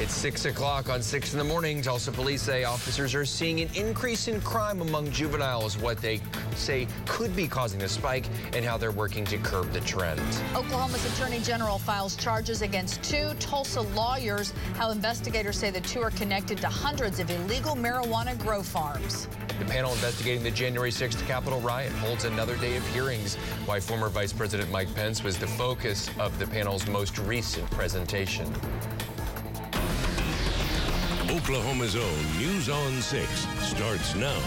It's 6 o'clock on 6 in the morning. Tulsa police say officers are seeing an increase in crime among juveniles, what they say could be causing the spike, and how they're working to curb the trend. Oklahoma's Attorney General files charges against two Tulsa lawyers, how investigators say the two are connected to hundreds of illegal marijuana grow farms. The panel investigating the January 6th Capitol riot holds another day of hearings, why former Vice President Mike Pence was the focus of the panel's most recent presentation. Oklahoma's own News on 6 starts now.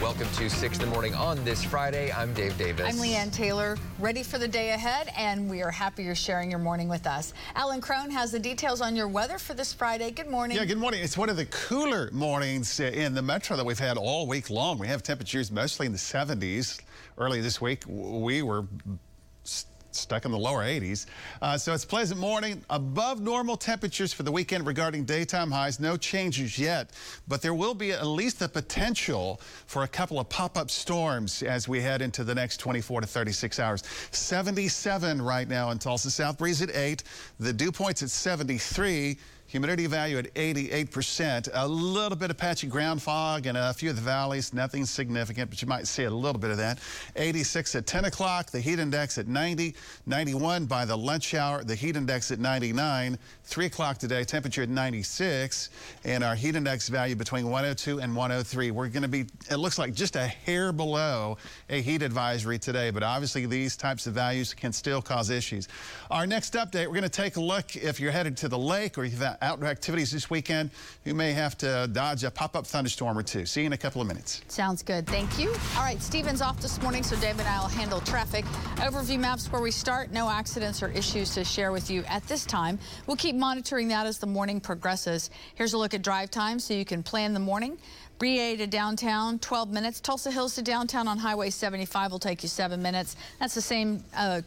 Welcome to 6 in the morning on this Friday. I'm Dave Davis. I'm Leanne Taylor, ready for the day ahead, and we are happy you're sharing your morning with us. Alan Crone has the details on your weather for this Friday. Good morning. Yeah, good morning. It's one of the cooler mornings uh, in the metro that we've had all week long. We have temperatures mostly in the 70s. Early this week, we were stuck in the lower 80s. Uh, so it's pleasant morning. Above normal temperatures for the weekend regarding daytime highs. No changes yet, but there will be at least the potential for a couple of pop-up storms as we head into the next 24 to 36 hours. 77 right now in Tulsa. South breeze at 8. The dew point's at 73. Humidity value at 88%. A little bit of patchy ground fog in a few of the valleys. Nothing significant, but you might see a little bit of that. 86 at 10 o'clock. The heat index at 90. 91 by the lunch hour. The heat index at 99. 3 o'clock today, temperature at 96. And our heat index value between 102 and 103. We're going to be, it looks like just a hair below a heat advisory today, but obviously these types of values can still cause issues. Our next update, we're going to take a look if you're headed to the lake or you've got outdoor activities this weekend, you may have to dodge a pop-up thunderstorm or two. See you in a couple of minutes. Sounds good. Thank you. All right, Steven's off this morning, so David and I will handle traffic. Overview maps where we start. No accidents or issues to share with you at this time. We'll keep monitoring that as the morning progresses. Here's a look at drive time so you can plan the morning. Brea to downtown, 12 minutes. Tulsa Hills to downtown on Highway 75 will take you seven minutes. That's the same uh,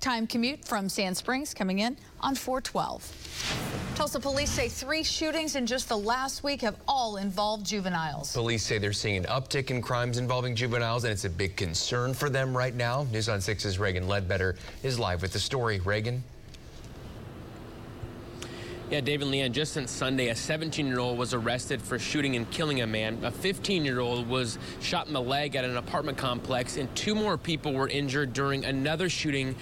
time commute from Sand Springs coming in on 412. Tulsa police say three shootings in just the last week have all involved juveniles. Police say they're seeing an uptick in crimes involving juveniles, and it's a big concern for them right now. News on 6's Reagan Ledbetter is live with the story. Reagan? Yeah, David Leanne, just since Sunday, a 17-year-old was arrested for shooting and killing a man. A 15-year-old was shot in the leg at an apartment complex, and two more people were injured during another shooting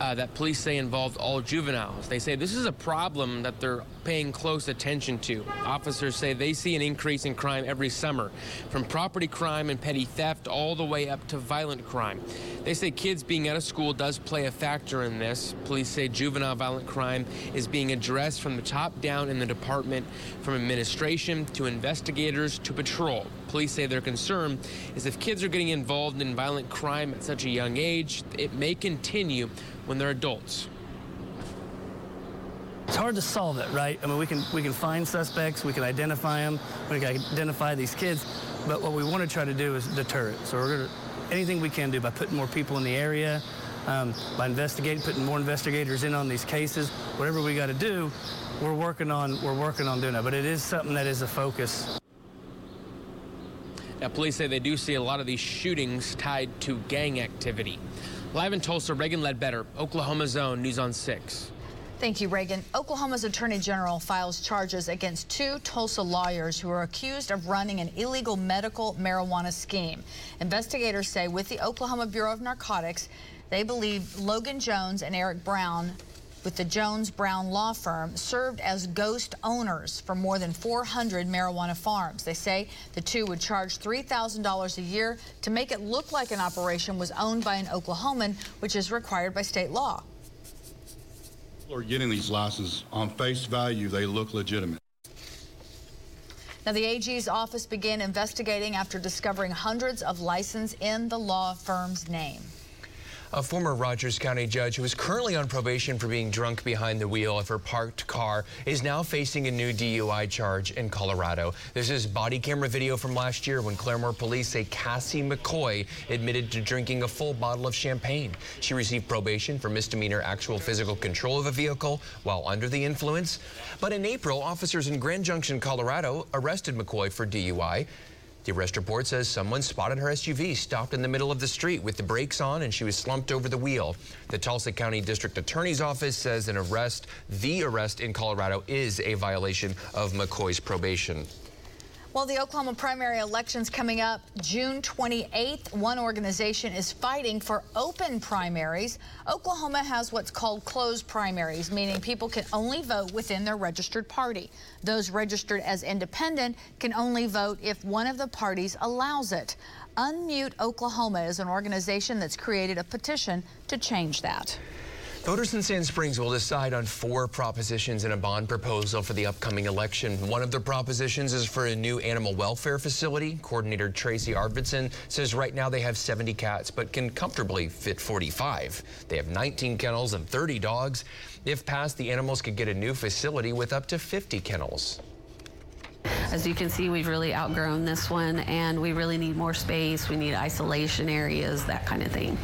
uh, that police say involved all juveniles. They say this is a problem that they're paying close attention to. Officers say they see an increase in crime every summer, from property crime and petty theft all the way up to violent crime. They say kids being out of school does play a factor in this. Police say juvenile violent crime is being addressed from the top down in the department, from administration to investigators to patrol. Police say their concern is if kids are getting involved in violent crime at such a young age, it may continue when they're adults. It's hard to solve it, right? I mean, we can we can find suspects, we can identify them, we can identify these kids, but what we want to try to do is deter it. So we're to anything we can do by putting more people in the area, um, by investigating, putting more investigators in on these cases, whatever we got to do, we're working on we're working on doing that. But it is something that is a focus. Now, police say they do see a lot of these shootings tied to gang activity. Live in Tulsa, Reagan Ledbetter, Oklahoma Zone, News on 6. Thank you, Reagan. Oklahoma's Attorney General files charges against two Tulsa lawyers who are accused of running an illegal medical marijuana scheme. Investigators say with the Oklahoma Bureau of Narcotics, they believe Logan Jones and Eric Brown with the Jones Brown law firm served as ghost owners for more than 400 marijuana farms. They say the two would charge $3,000 a year to make it look like an operation was owned by an Oklahoman, which is required by state law. People are getting these licenses on face value, they look legitimate. Now, the AG's office began investigating after discovering hundreds of licenses in the law firm's name. A former Rogers County judge who is currently on probation for being drunk behind the wheel of her parked car is now facing a new DUI charge in Colorado. This is body camera video from last year when Claremore police say Kassie McCoy admitted to drinking a full bottle of champagne. She received probation for misdemeanor actual physical control of a vehicle while under the influence. But in April, officers in Grand Junction, Colorado arrested McCoy for DUI. The arrest report says someone spotted her SUV stopped in the middle of the street with the brakes on and she was slumped over the wheel. The Tulsa County District Attorney's Office says an arrest, the arrest in Colorado, is a violation of McCoy's probation. Well, the Oklahoma primary election's coming up June 28th. One organization is fighting for open primaries. Oklahoma has what's called closed primaries, meaning people can only vote within their registered party. Those registered as independent can only vote if one of the parties allows it. Unmute Oklahoma is an organization that's created a petition to change that. Voters in Sand Springs will decide on four propositions in a bond proposal for the upcoming election. One of the propositions is for a new animal welfare facility. Coordinator Tracy Arvidson says right now they have 70 cats, but can comfortably fit 45. They have 19 kennels and 30 dogs. If passed, the animals could get a new facility with up to 50 kennels. As you can see, we've really outgrown this one and we really need more space. We need isolation areas, that kind of thing.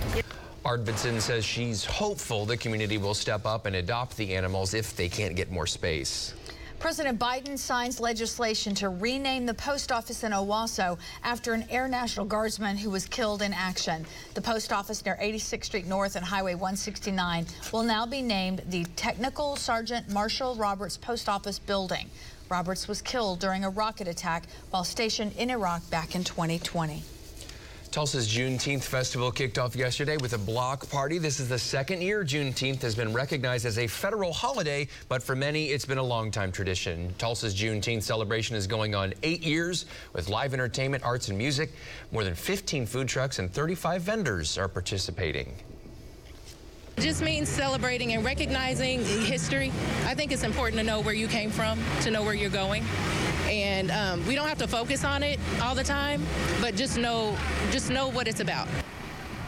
Arvidson says she's hopeful the community will step up and adopt the animals if they can't get more space. President Biden signs legislation to rename the post office in Owasso after an Air National Guardsman who was killed in action. The post office near 86th Street North and Highway 169 will now be named the Technical Sergeant Marshall Roberts Post Office Building. Roberts was killed during a rocket attack while stationed in Iraq back in 2020. Tulsa's Juneteenth festival kicked off yesterday with a block party. This is the second year Juneteenth has been recognized as a federal holiday, but for many, it's been a long-time tradition. Tulsa's Juneteenth celebration is going on eight years with live entertainment, arts, and music. More than 15 food trucks and 35 vendors are participating. It just means celebrating and recognizing history. I think it's important to know where you came from, to know where you're going. And um, we don't have to focus on it all the time, but just know, just know what it's about.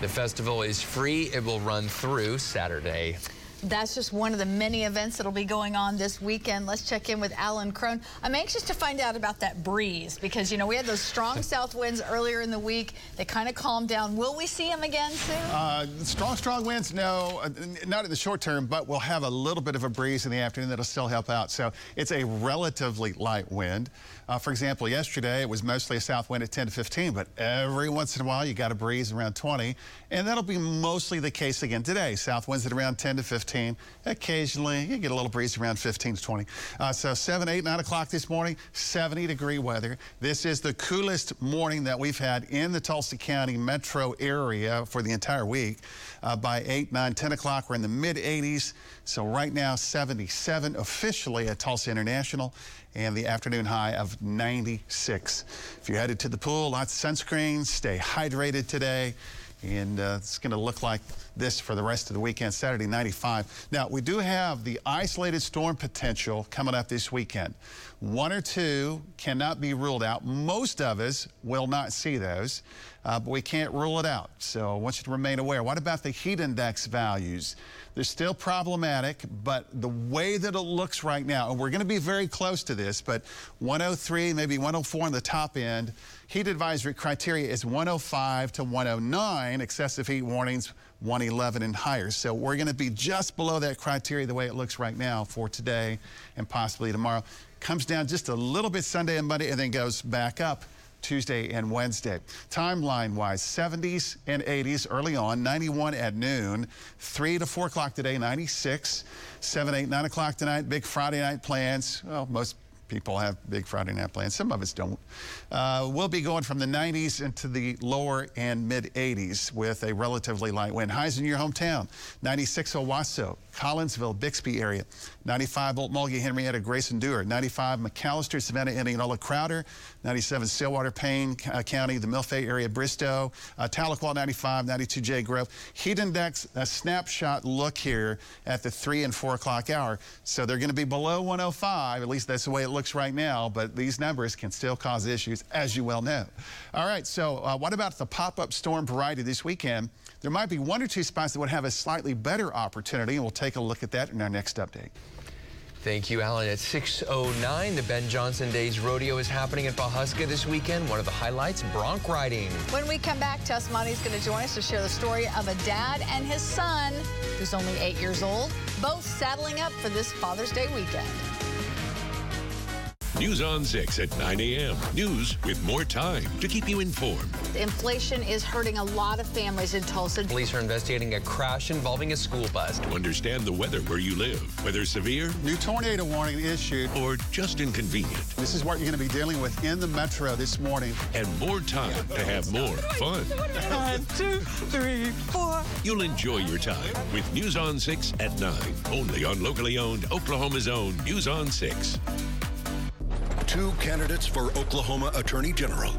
The festival is free. It will run through Saturday. That's just one of the many events that'll be going on this weekend. Let's check in with Alan Crone. I'm anxious to find out about that breeze because, you know, we had those strong south winds earlier in the week. They kind of calmed down. Will we see them again soon? Uh, strong, strong winds, no, uh, not in the short term, but we'll have a little bit of a breeze in the afternoon that'll still help out. So it's a relatively light wind. Uh, for example, yesterday it was mostly a south wind at 10 to 15, but every once in a while you got a breeze around 20, and that'll be mostly the case again today. South winds at around 10 to 15. Occasionally you get a little breeze around 15 to 20. Uh, so 7, 8, 9 o'clock this morning, 70 degree weather. This is the coolest morning that we've had in the Tulsa County metro area for the entire week. Uh, by 8, 9, 10 o'clock, we're in the mid 80s. So right now, 77 officially at Tulsa International and the afternoon high of 96. If you're headed to the pool, lots of sunscreen, stay hydrated today. And uh, it's going to look like this for the rest of the weekend, Saturday 95. Now, we do have the isolated storm potential coming up this weekend. One or two cannot be ruled out. Most of us will not see those, uh, but we can't rule it out. So I want you to remain aware. What about the heat index values? They're still problematic, but the way that it looks right now, and we're going to be very close to this, but 103, maybe 104 on the top end. Heat advisory criteria is 105 to 109, excessive heat warnings 111 and higher. So we're going to be just below that criteria the way it looks right now for today and possibly tomorrow. Comes down just a little bit Sunday and Monday and then goes back up Tuesday and Wednesday. Timeline wise, 70s and 80s early on, 91 at noon, 3 to 4 o'clock today, 96, 7, 8, 9 o'clock tonight, big Friday night plans. Well, most people have big Friday night plans. Some of us don't. Uh, we'll be going from the 90s into the lower and mid 80s with a relatively light wind. Highs in your hometown 96 Owasso, Collinsville, Bixby area, 95 Old Mulgee, Henryetta, Grayson Dewar, 95 McAlester, Savanna, Indianola, Crowder, 97 Stillwater, Payne uh, County, the Milfay area, Bristow, uh, Tahlequah 95, 92 Jay Grove. Heat index, a snapshot look here at the 3 and 4 o'clock hour. So they're going to be below 105, at least that's the way it looks right now, but these numbers can still cause issues, as you well know. All right, so uh, what about the pop-up storm variety this weekend? There might be one or two spots that would have a slightly better opportunity, and we'll take a look at that in our next update. Thank you, Alan. At 6.09, the Ben Johnson Days Rodeo is happening at Pawhuska this weekend. One of the highlights, bronc riding. When we come back, Tess Maune is going to join us to share the story of a dad and his son, who's only eight years old, both saddling up for this Father's Day weekend. News on 6 at 9 a.m. News with more time to keep you informed. Inflation is hurting a lot of families in Tulsa. Police are investigating a crash involving a school bus. To understand the weather where you live, whether severe New tornado warning issued. or just inconvenient, This is what you're going to be dealing with in the metro this morning. and more time to have more fun. One, two, three, four. You'll enjoy your time with News on 6 at 9. Only on locally owned Oklahoma's own News on 6. Two candidates for Oklahoma Attorney General.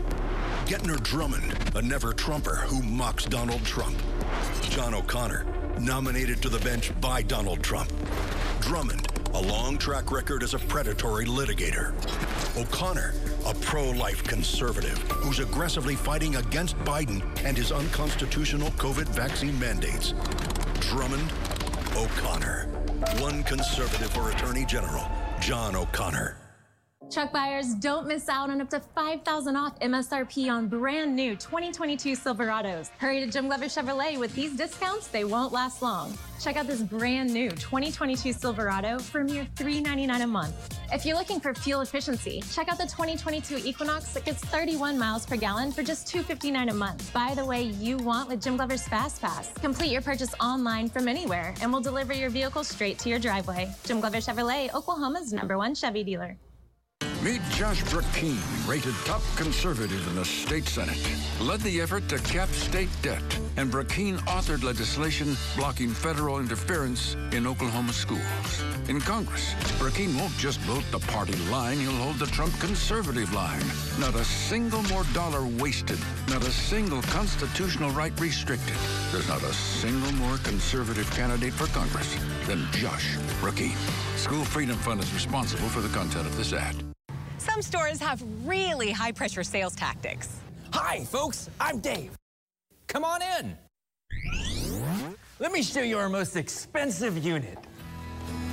Gentner Drummond, a never Trumper who mocks Donald Trump. John O'Connor, nominated to the bench by Donald Trump. Drummond, a long track record as a predatory litigator. O'Connor, a pro life conservative who's aggressively fighting against Biden and his unconstitutional COVID vaccine mandates. Drummond, O'Connor. One conservative for Attorney General, John O'Connor. Truck buyers don't miss out on up to 5000 off MSRP on brand new 2022 Silverados. Hurry to Jim Glover Chevrolet with these discounts, they won't last long. Check out this brand new 2022 Silverado for mere 399 a month. If you're looking for fuel efficiency, check out the 2022 Equinox that gets 31 miles per gallon for just 259 a month. Buy the way you want with Jim Glover's Fast Pass. Complete your purchase online from anywhere, and we'll deliver your vehicle straight to your driveway. Jim Glover Chevrolet, Oklahoma's number one Chevy dealer. Meet Josh Brakeen, rated top conservative in the state senate. Led the effort to cap state debt, and Brakeen authored legislation blocking federal interference in Oklahoma schools. In Congress, Brakeen won't just vote the party line, he'll hold the Trump conservative line. Not a single more dollar wasted, not a single constitutional right restricted. There's not a single more conservative candidate for Congress than Josh Brakeen. School Freedom Fund is responsible for the content of this ad. Some stores have really high pressure sales tactics. Hi, folks. I'm Dave. Come on in. Let me show you our most expensive unit.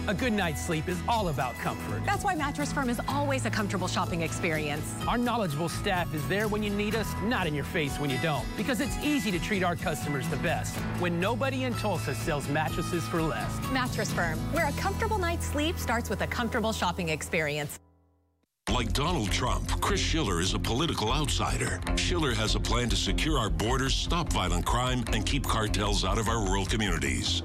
A good night's sleep is all about comfort. That's why Mattress Firm is always a comfortable shopping experience. Our knowledgeable staff is there when you need us, not in your face when you don't. Because it's easy to treat our customers the best when nobody in Tulsa sells mattresses for less. Mattress Firm, where a comfortable night's sleep starts with a comfortable shopping experience. Like Donald Trump, Chris Schiller is a political outsider. Schiller has a plan to secure our borders, stop violent crime, and keep cartels out of our rural communities.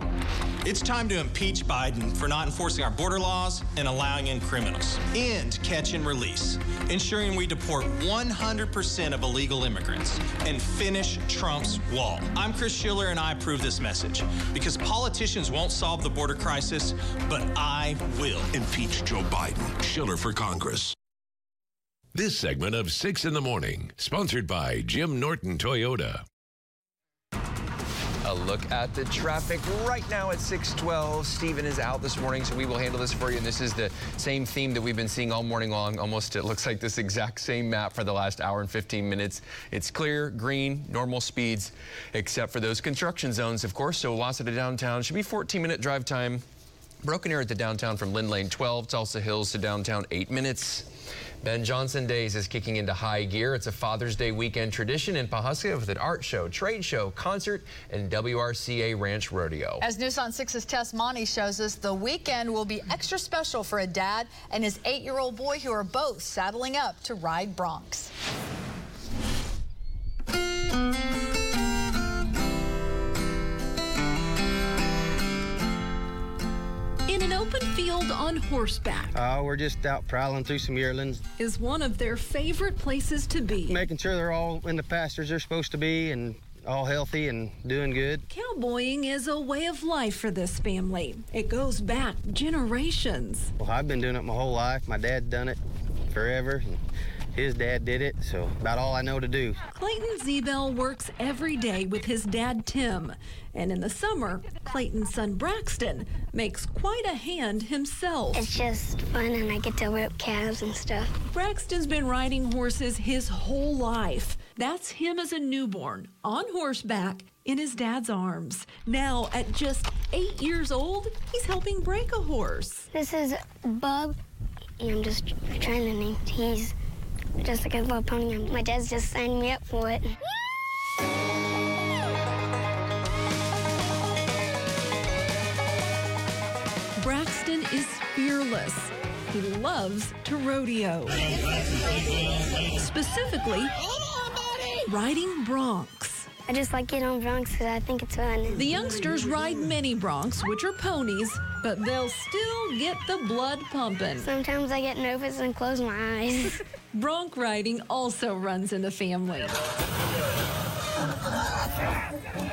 It's time to impeach Biden for not enforcing our border laws and allowing in criminals. End catch and release, ensuring we deport 100% of illegal immigrants, and finish Trump's wall. I'm Chris Schiller, and I approve this message because politicians won't solve the border crisis, but I will. Impeach Joe Biden. Schiller for Congress. This segment of 6 in the Morning, sponsored by Jim Norton Toyota. A look at the traffic right now at 612. Stephen is out this morning, so we will handle this for you. And this is the same theme that we've been seeing all morning long. Almost it looks like this exact same map for the last hour and 15 minutes. It's clear, green, normal speeds, except for those construction zones, of course. So Owasso to downtown should be 14 minute drive time. Broken Arrow to downtown from Lynn Lane 12, Tulsa Hills to downtown 8 minutes. Ben Johnson Days is kicking into high gear. It's a Father's Day weekend tradition in Pawhuska with an art show, trade show, concert, and WRCA Ranch Rodeo. As News on 6's Tess Maune shows us, the weekend will be extra special for a dad and his eight-year-old boy who are both saddling up to ride broncs. Open field on horseback Uh, we're just out prowling through some yearlings, is one of their favorite places to be. making sure they're all in the pastures they're supposed to be and all healthy and doing good. Cowboying is a way of life for this family. It goes back generations. Well, I've been doing it my whole life. My dad done it forever. And his dad did it, so about all I know to do. Clayton Zebel works every day with his dad, Tim. And in the summer, Clayton's son, Braxton, makes quite a hand himself. It's just fun and I get to whip calves and stuff. Braxton's been riding horses his whole life. That's him as a newborn, on horseback, in his dad's arms. Now, at just eight years old, he's helping break a horse. This is Bub. and I'm just trying to name. He's just like a little pony. My dad's just signed me up for it. Braxton is fearless. he loves to rodeo. Specifically, riding broncs. I just like getting on broncs because I think it's fun. The youngsters ride mini broncs, which are ponies, but they'll still get the blood pumping. Sometimes I get nervous and close my eyes. Bronc riding also runs in the family.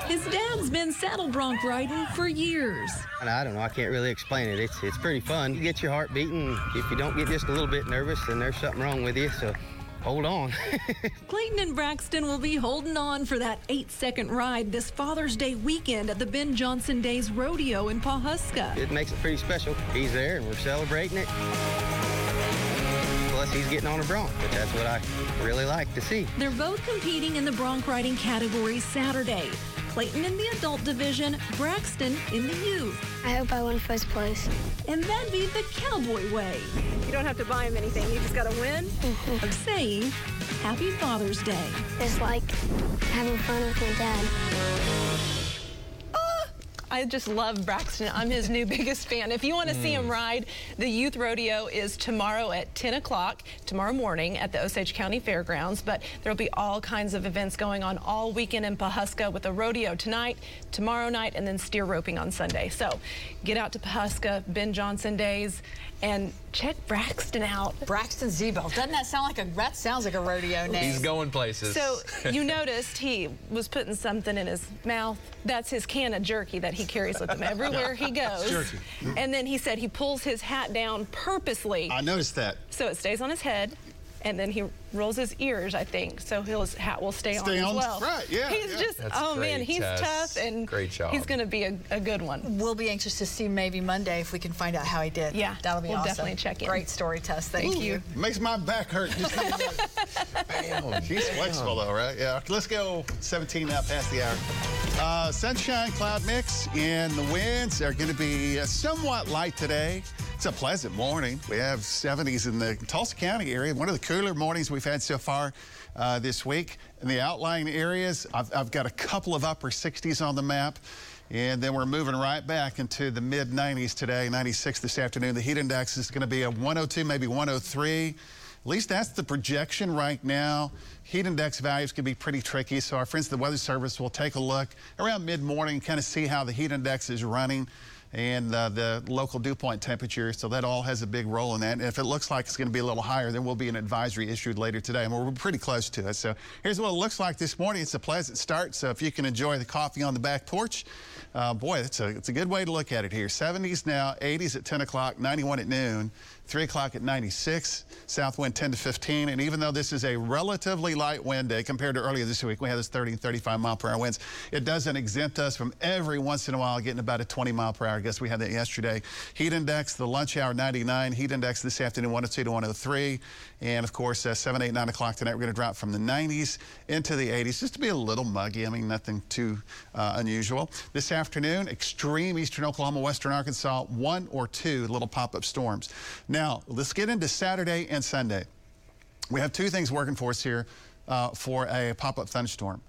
His dad's been saddle bronc riding for years. I don't know. I can't really explain it. It's it's pretty fun. You get your heart beating. If you don't get just a little bit nervous, then there's something wrong with you. So hold on. Clayton and Braxton will be holding on for that eight second ride this Father's Day weekend at the Ben Johnson Days Rodeo in Pawhuska. it makes it pretty special. He's there and we're celebrating it. Plus, he's getting on a bronc, but that's what I really like to see. They're both competing in the bronc riding category Saturday. Clayton in the adult division, Braxton in the youth. I hope I win first place. And that'd be the cowboy way You don't have to buy him anything. You just got to win. of saying Happy Father's Day. It's like having fun with my dad. I just love Braxton. I'm his new biggest fan. If you want to see him mm. ride, the youth rodeo is tomorrow at 10 o'clock, tomorrow morning at the Osage County Fairgrounds. But there'll be all kinds of events going on all weekend in Pawhuska with a rodeo tonight, tomorrow night, and then steer roping on Sunday. So get out to Pawhuska, Ben Johnson Days, and check Braxton out. Braxton Zebo. Doesn't that sound like a, that sounds like a rodeo name. He's going places. So you noticed he was putting something in his mouth. That's his can of jerky that he carries with him everywhere he goes. Jerky. And then he said he pulls his hat down purposely I noticed that. so it stays on his head. And then he rolls his ears, I think, so his hat will stay, Stay on on, as well. right, yeah, He's yeah. just, That's oh man, he's Tess. tough and Great job. he's going to be a, a good one. We'll be anxious to see maybe Monday if we can find out how he did. Yeah, that'll be we'll awesome. definitely check in. Great story, Tess. Thank Ooh, you. Makes my back hurt. Just thinking about it. She's flexible though, right? Yeah. Let's go 17 now past the hour. Uh, sunshine, cloud mix, and the winds are going to be uh, somewhat light today. It's a pleasant morning. We have 70s in the Tulsa County area. One of the cooler mornings we've had so far uh, this week. In the outlying areas, I've, I've got a couple of upper 60s on the map. And then we're moving right back into the mid 90s today, 96 this afternoon. The heat index is going to be a 102, maybe 103. At least that's the projection right now. Heat index values can be pretty tricky, so our friends at the Weather Service will take a look around mid morning, kind of see how the heat index is running and uh, the local dew point temperature. So that all has a big role in that. And if it looks like it's going to be a little higher, then will be an advisory issued later today. And we're pretty close to it. So here's what it looks like this morning. It's a pleasant start. So if you can enjoy the coffee on the back porch, uh, boy, it's a, it's a good way to look at it here. 70s now, 80s at 10 o'clock, 91 at noon. 3 o'clock at 96, south wind 10 to 15. And even though this is a relatively light wind day compared to earlier this week, we had this 30 and 35 mile per hour winds, it doesn't exempt us from every once in a while getting about a 20 mile per hour. I guess we had that yesterday. Heat index, the lunch hour 99, heat index this afternoon 102 to 103. And of course, uh, 7, 8, 9 o'clock tonight, we're going to drop from the 90s into the 80s just to be a little muggy. I mean, nothing too uh, unusual. This afternoon, extreme eastern Oklahoma, western Arkansas, one or two little pop up storms. Now, let's get into Saturday and Sunday. We have two things working for us here uh, for a pop up thunderstorm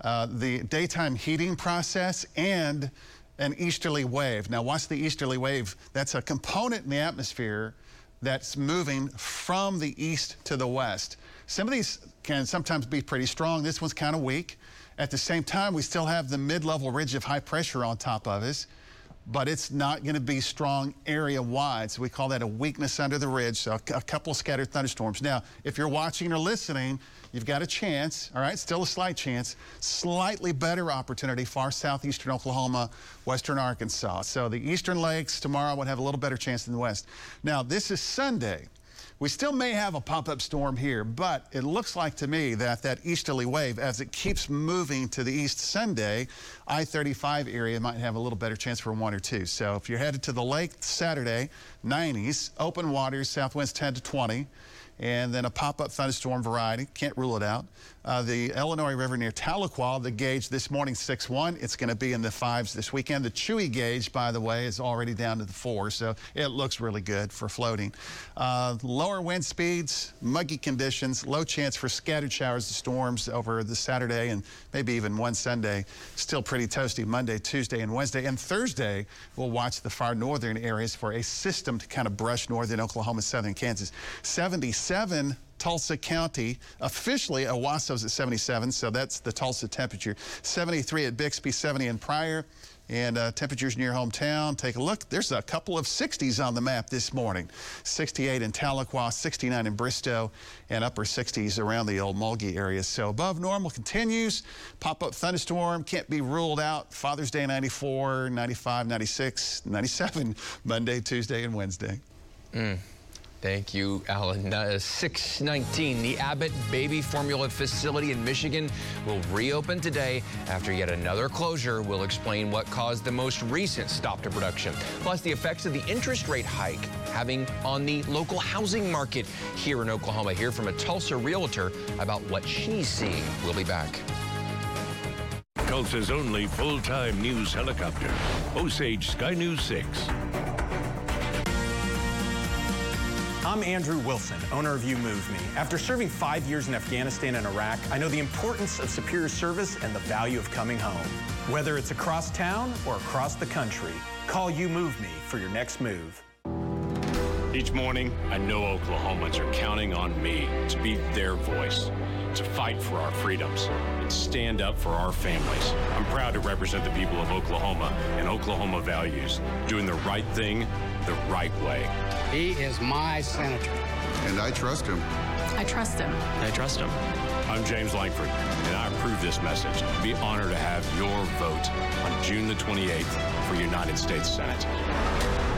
uh, the daytime heating process and an easterly wave. Now, what's the easterly wave? That's a component in the atmosphere that's moving from the east to the west. Some of these can sometimes be pretty strong. This one's kind of weak. At the same time, we still have the mid level ridge of high pressure on top of us but it's not going to be strong area wide. So we call that a weakness under the ridge. So a, a couple scattered thunderstorms. Now, if you're watching or listening, you've got a chance, all right, still a slight chance, slightly better opportunity far southeastern Oklahoma, western Arkansas. So the eastern lakes tomorrow would have a little better chance than the west. Now, this is Sunday. We still may have a pop-up storm here, but it looks like to me that that easterly wave, as it keeps moving to the east Sunday, I-35 area might have a little better chance for one or two. So if you're headed to the lake Saturday, 90s, open waters, south winds 10 to 20. and then a pop-up thunderstorm variety. Can't rule it out. Uh, the Illinois River near Tahlequah, the gauge this morning 6-1. It's going to be in the fives this weekend. The Chewey gauge, by the way, is already down to the four, so it looks really good for floating. Uh, lower wind speeds, muggy conditions, low chance for scattered showers and storms over the Saturday and maybe even one Sunday. Still pretty toasty Monday, Tuesday, and Wednesday. And Thursday, we'll watch the far northern areas for a system to kind of brush northern Oklahoma, southern Kansas. 77 Tulsa County. Officially, Owasso's at 77, so that's the Tulsa temperature. 73 at Bixby, 70 in Pryor. And uh, temperatures near hometown, take a look. There's a couple of 60s on the map this morning. 68 in Tahlequah, 69 in Bristow, and upper 60s around the Okmulgee area. So above normal continues. Pop-up thunderstorm can't be ruled out. Father's Day 94, 95, 96, 97 Monday, Tuesday, and Wednesday. Mm. Thank you, Alan. Uh, 619, the Abbott Baby Formula facility in Michigan will reopen today after yet another closure. We'll explain what caused the most recent stop to production, plus the effects of the interest rate hike having on the local housing market here in Oklahoma. Hear from a Tulsa realtor about what she's seeing. We'll be back. Tulsa's only full-time news helicopter, Osage Sky News 6. I'm Andrew Wilson, owner of You Move Me. After serving five years in Afghanistan and Iraq, I know the importance of superior service and the value of coming home. Whether it's across town or across the country, call You Move Me for your next move. Each morning, I know Oklahomans are counting on me to be their voice, to fight for our freedoms, and stand up for our families. I'm proud to represent the people of Oklahoma and Oklahoma values, doing the right thing the right way. He is my senator. And I trust him. I trust him. I trust him. I'm James Lankford, and I approve this message. Be honored to have your vote on June the 28th for United States Senate.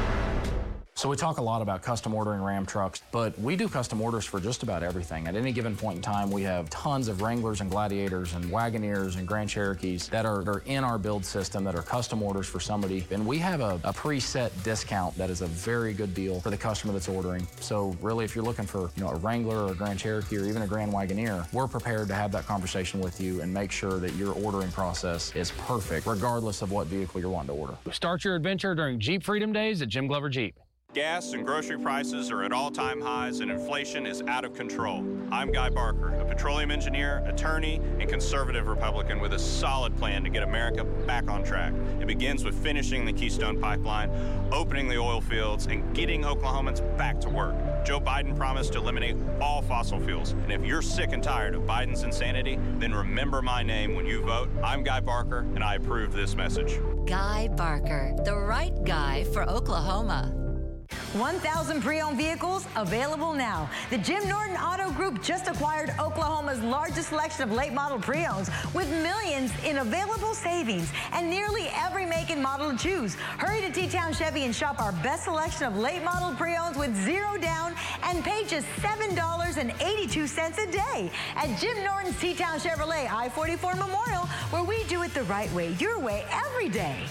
So we talk a lot about custom ordering Ram trucks, but we do custom orders for just about everything. At any given point in time, we have tons of Wranglers and Gladiators and Wagoneers and Grand Cherokees that are, are in our build system that are custom orders for somebody. And we have a, a preset discount that is a very good deal for the customer that's ordering. So really, if you're looking for you know, a Wrangler or a Grand Cherokee or even a Grand Wagoneer, we're prepared to have that conversation with you and make sure that your ordering process is perfect, regardless of what vehicle you're wanting to order. Start your adventure during Jeep Freedom Days at Jim Glover Jeep. Gas and grocery prices are at all time highs and inflation is out of control. I'm Guy Barker, a petroleum engineer, attorney, and conservative Republican with a solid plan to get America back on track. It begins with finishing the Keystone Pipeline, opening the oil fields, and getting Oklahomans back to work. Joe Biden promised to eliminate all fossil fuels. And if you're sick and tired of Biden's insanity, then remember my name when you vote. I'm Guy Barker, and I approve this message. Guy Barker, the right guy for Oklahoma. 1,000 pre-owned vehicles available now. The Jim Norton Auto Group just acquired Oklahoma's largest selection of late model pre-owns with millions in available savings and nearly every make and model to choose. Hurry to T-Town Chevy and shop our best selection of late model pre-owns with zero down and pay just $7.82 a day at Jim Norton's T-Town Chevrolet I-44 Memorial where we do it the right way, your way, every day.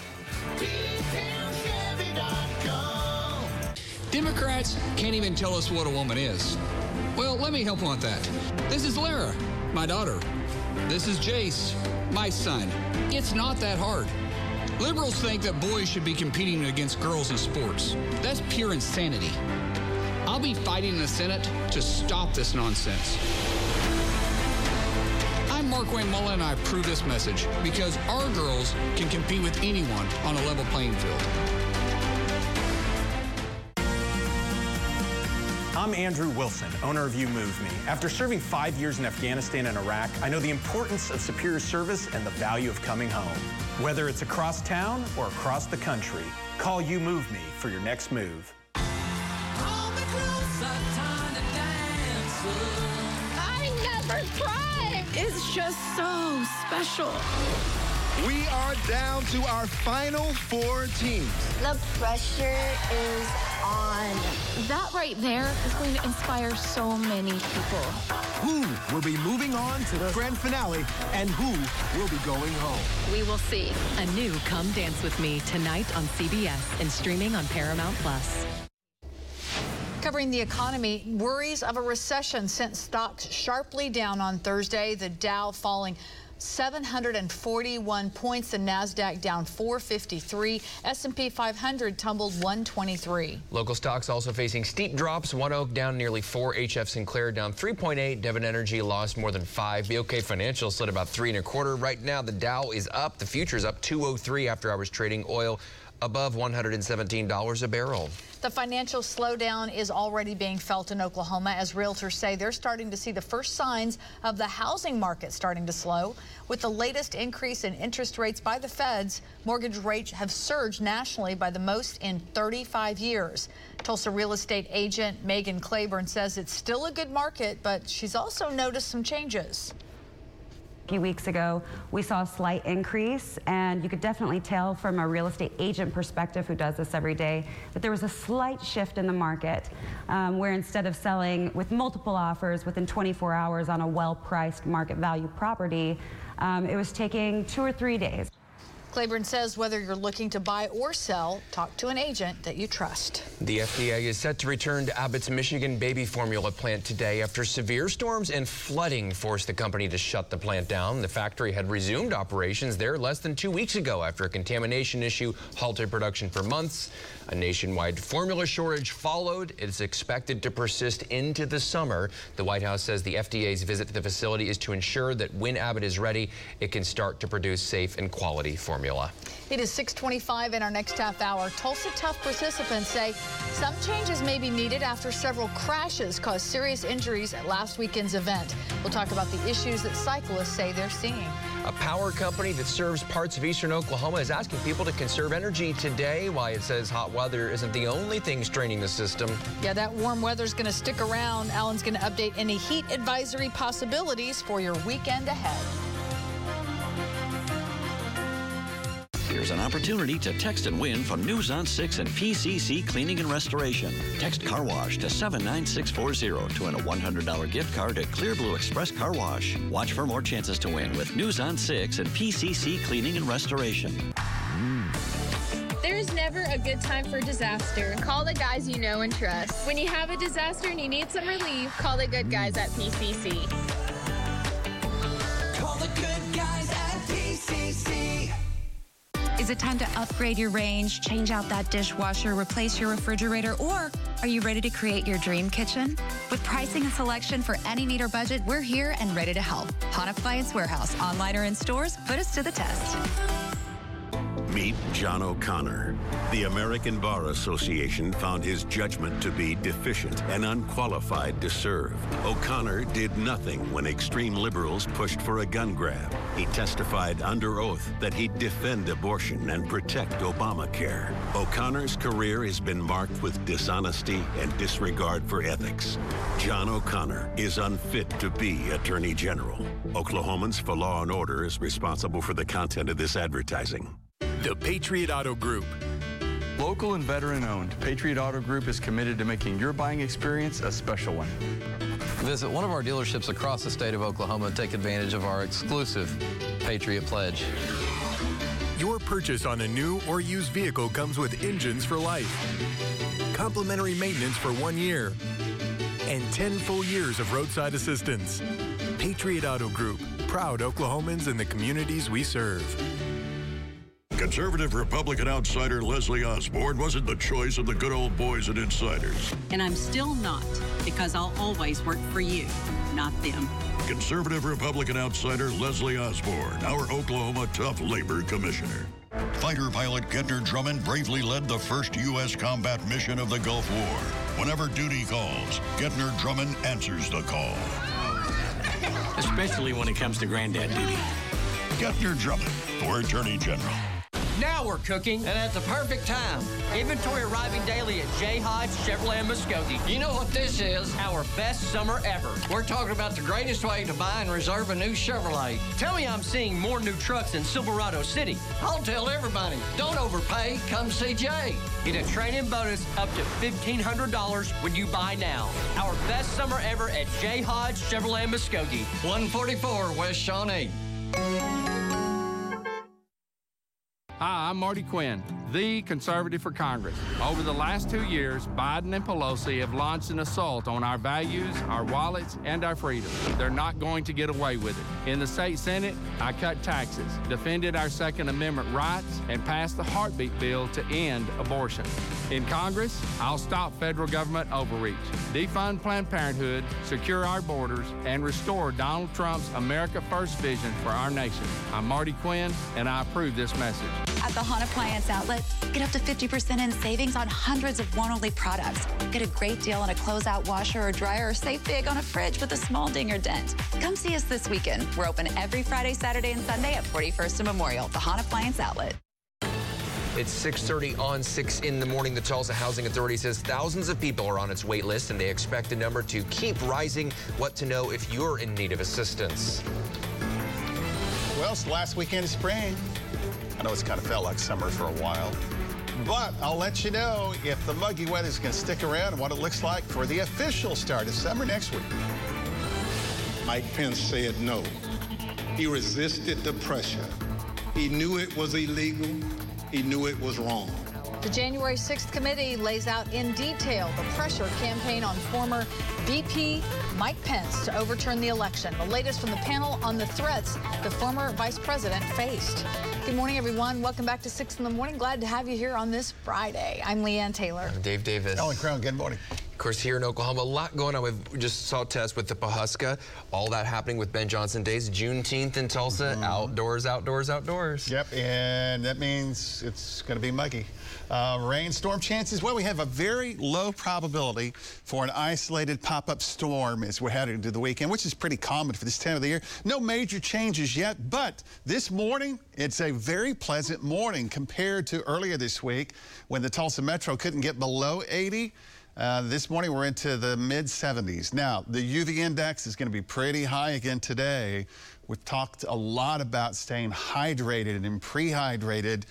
Democrats can't even tell us what a woman is. Well, let me help with that. This is Lara, my daughter. This is Jace, my son. It's not that hard. Liberals think that boys should be competing against girls in sports. That's pure insanity. I'll be fighting in the Senate to stop this nonsense. I'm Markwayne Mullin, and I approve this message because our girls can compete with anyone on a level playing field. I'm Andrew Wilson, owner of You Move Me. After serving five years in Afghanistan and Iraq, I know the importance of superior service and the value of coming home. Whether it's across town or across the country, call You Move Me for your next move. I never cried. It's just so special. We are down to our final four teams. The pressure is on. That right there is going to inspire so many people. Who will be moving on to the grand finale and who will be going home? We will see. A new Come Dance With Me tonight on CBS and streaming on Paramount Plus. Covering the economy, worries of a recession sent stocks sharply down on Thursday. The Dow falling 741 points. The Nasdaq down 453. S&P 500 tumbled 123. Local stocks also facing steep drops. ONEOK down nearly four. HF Sinclair down 3.8. Devon Energy lost more than five. BOK Financial slid about three and a quarter. Right now, the Dow is up. The futures up 203 after hours trading. Oil above $117 a barrel. The financial slowdown is already being felt in Oklahoma as realtors say they're starting to see the first signs of the housing market starting to slow. With the latest increase in interest rates by the feds, mortgage rates have surged nationally by the most in 35 years. Tulsa real estate agent Megan Claiborne says it's still a good market, but she's also noticed some changes few weeks ago, we saw a slight increase, and you could definitely tell from a real estate agent perspective who does this every day that there was a slight shift in the market um, where instead of selling with multiple offers within 24 hours on a well-priced market value property, um, it was taking two or three days. Claiborne says whether you're looking to buy or sell, talk to an agent that you trust. The FDA is set to return to Abbott's Michigan baby formula plant today after severe storms and flooding forced the company to shut the plant down. The factory had resumed operations there less than two weeks ago after a contamination issue halted production for months. A nationwide formula shortage followed. It's expected to persist into the summer. The White House says the FDA's visit to the facility is to ensure that when Abbott is ready, it can start to produce safe and quality formula. It is 625 in our next half hour. Tulsa Tough participants say some changes may be needed after several crashes caused serious injuries at last weekend's event. We'll talk about the issues that cyclists say they're seeing. A power company that serves parts of eastern Oklahoma is asking people to conserve energy today. Why it says hot weather isn't the only thing straining the system. Yeah, that warm weather is going to stick around. Alan's going to update any heat advisory possibilities for your weekend ahead. Here's an opportunity to text and win from News on 6 and PCC Cleaning and Restoration. Text Car Wash to 79640 to win a $100 gift card at Clear Blue Express Car Wash. Watch for more chances to win with News on 6 and PCC Cleaning and Restoration. There's never a good time for disaster. Call the guys you know and trust. When you have a disaster and you need some relief, call the good guys at PCC. Is it time to upgrade your range, change out that dishwasher, replace your refrigerator, or are you ready to create your dream kitchen? With pricing and selection for any need or budget, we're here and ready to help. Hahn Appliance Warehouse, online or in stores, put us to the test. Meet John O'Connor. The American Bar Association found his judgment to be deficient and unqualified to serve. O'Connor did nothing when extreme liberals pushed for a gun grab. He testified under oath that he'd defend abortion and protect Obamacare. O'Connor's career has been marked with dishonesty and disregard for ethics. John O'Connor is unfit to be Attorney General. Oklahomans for Law and Order is responsible for the content of this advertising. The Patriot Auto Group. Local and veteran owned, Patriot Auto Group is committed to making your buying experience a special one. Visit one of our dealerships across the state of Oklahoma and take advantage of our exclusive Patriot Pledge. Your purchase on a new or used vehicle comes with engines for life, complimentary maintenance for one year, and 10 full years of roadside assistance. Patriot Auto Group, proud Oklahomans in the communities we serve. Conservative Republican outsider Leslie Osborn wasn't the choice of the good old boys and insiders. And I'm still not, because I'll always work for you, not them. Conservative Republican outsider Leslie Osborn, our Oklahoma Tough Labor Commissioner. Fighter pilot Gentner Drummond bravely led the first U.S. combat mission of the Gulf War. Whenever duty calls, Gentner Drummond answers the call. Especially when it comes to granddad duty. Gentner Drummond for Attorney General. Now we're cooking, and at the perfect time. Inventory arriving daily at Jay Hodge Chevrolet Muskogee. You know what this is? Our best summer ever. We're talking about the greatest way to buy and reserve a new Chevrolet. Tell me I'm seeing more new trucks in Silverado City. I'll tell everybody. Don't overpay. Come see Jay. Get a trade-in bonus up to $1,500 when you buy now. Our best summer ever at Jay Hodge Chevrolet Muskogee. 144 West Shawnee. Hi, I'm Marty Quinn. The conservative for Congress. Over the last two years, Biden and Pelosi have launched an assault on our values, our wallets, and our freedom. They're not going to get away with it. In the state Senate, I cut taxes, defended our Second Amendment rights, and passed the heartbeat bill to end abortion. In Congress, I'll stop federal government overreach, defund Planned Parenthood, secure our borders, and restore Donald Trump's America First vision for our nation. I'm Marty Quinn, and I approve this message. At the Hahn Appliance Outlet, get up to 50% in savings on hundreds of one-only products. Get a great deal on a closeout washer or dryer or save big on a fridge with a small ding or dent. Come see us this weekend. We're open every Friday, Saturday, and Sunday at 41st and Memorial, the Hahn Appliance Outlet. It's 6:30 on 6 in the morning. The Tulsa Housing Authority says thousands of people are on its wait list and they expect the number to keep rising. What to know if you're in need of assistance. Well, it's the last weekend of spring. I know it's kind of felt like summer for a while. But I'll let you know if the muggy weather is going to stick around and what it looks like for the official start of summer next week. Mike Pence said no. He resisted the pressure. He knew it was illegal. He knew it was wrong. The January 6th committee lays out in detail the pressure campaign on former VP Mike Pence to overturn the election. The latest from the panel on the threats the former vice president faced. Good morning, everyone. Welcome back to 6 in the morning. Glad to have you here on this Friday. I'm Leanne Taylor. I'm Dave Davis. Alan Crone, good morning. Of course, here in Oklahoma, a lot going on. With, we just saw Tess with the Pawhuska. All that happening with Ben Johnson Days. Juneteenth in Tulsa. Mhm. Outdoors, outdoors, outdoors. Yep, and that means it's going to be muggy. Uh, rainstorm chances, well, we have a very low probability for an isolated pop-up storm as we're heading into the weekend, which is pretty common for this time of the year. No major changes yet, but this morning, it's a very pleasant morning compared to earlier this week when the Tulsa Metro couldn't get below 80. Uh, this morning we're into the mid 70s. Now, the UV index is going to be pretty high again today. We've talked a lot about staying hydrated and pre-hydrated,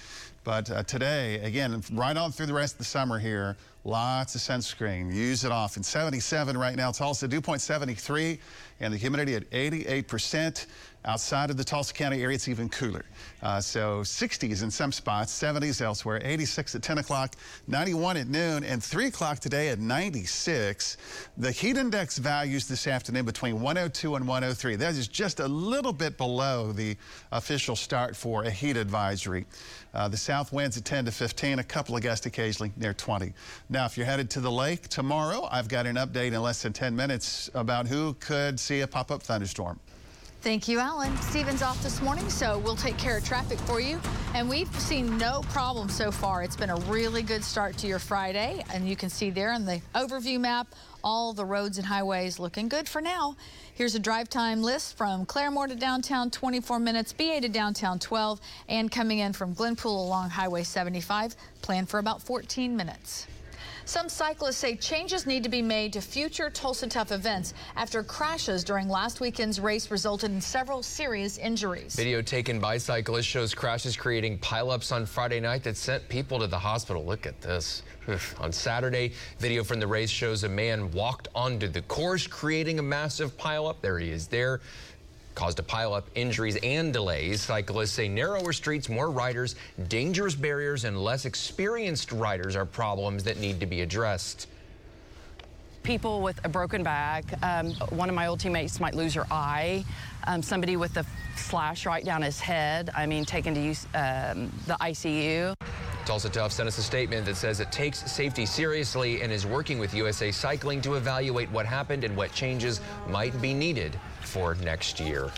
but uh, today, again, right on through the rest of the summer here, lots of sunscreen. Use it often. 77 right now. Tulsa dew point 73, and the humidity at 88%. Outside of the Tulsa County area, it's even cooler. Uh, so 60s in some spots, 70s elsewhere, 86 at 10 o'clock, 91 at noon, and 3 o'clock today at 96. The heat index values this afternoon between 102 and 103. That is just a little bit below the official start for a heat advisory. Uh, the south winds at 10 to 15, a couple of gusts occasionally near 20. Now, if you're headed to the lake tomorrow, I've got an update in less than 10 minutes about who could see a pop-up thunderstorm. Thank you, Alan. Steven's off this morning, so we'll take care of traffic for you. And we've seen no problem so far. It's been a really good start to your Friday, and you can see there on the overview map all the roads and highways looking good for now. Here's a drive time list from Claremore to downtown, 24 minutes, BA to downtown, 12, and coming in from Glenpool along Highway 75, planned for about 14 minutes. Some cyclists say changes need to be made to future Tulsa Tough events after crashes during last weekend's race resulted in several serious injuries. Video taken by cyclists shows crashes creating pileups on Friday night that sent people to the hospital. Look at this. On Saturday, video from the race shows a man walked onto the course, creating a massive pileup. There he is there caused a pileup, injuries, and delays. Cyclists say narrower streets, more riders, dangerous barriers, and less experienced riders are problems that need to be addressed. People with a broken back, um, one of my old teammates might lose her eye, um, somebody with a slash right down his head, I mean, taken to use, um, the ICU. Tulsa Tough sent us a statement that says it takes safety seriously and is working with USA Cycling to evaluate what happened and what changes might be needed for next year.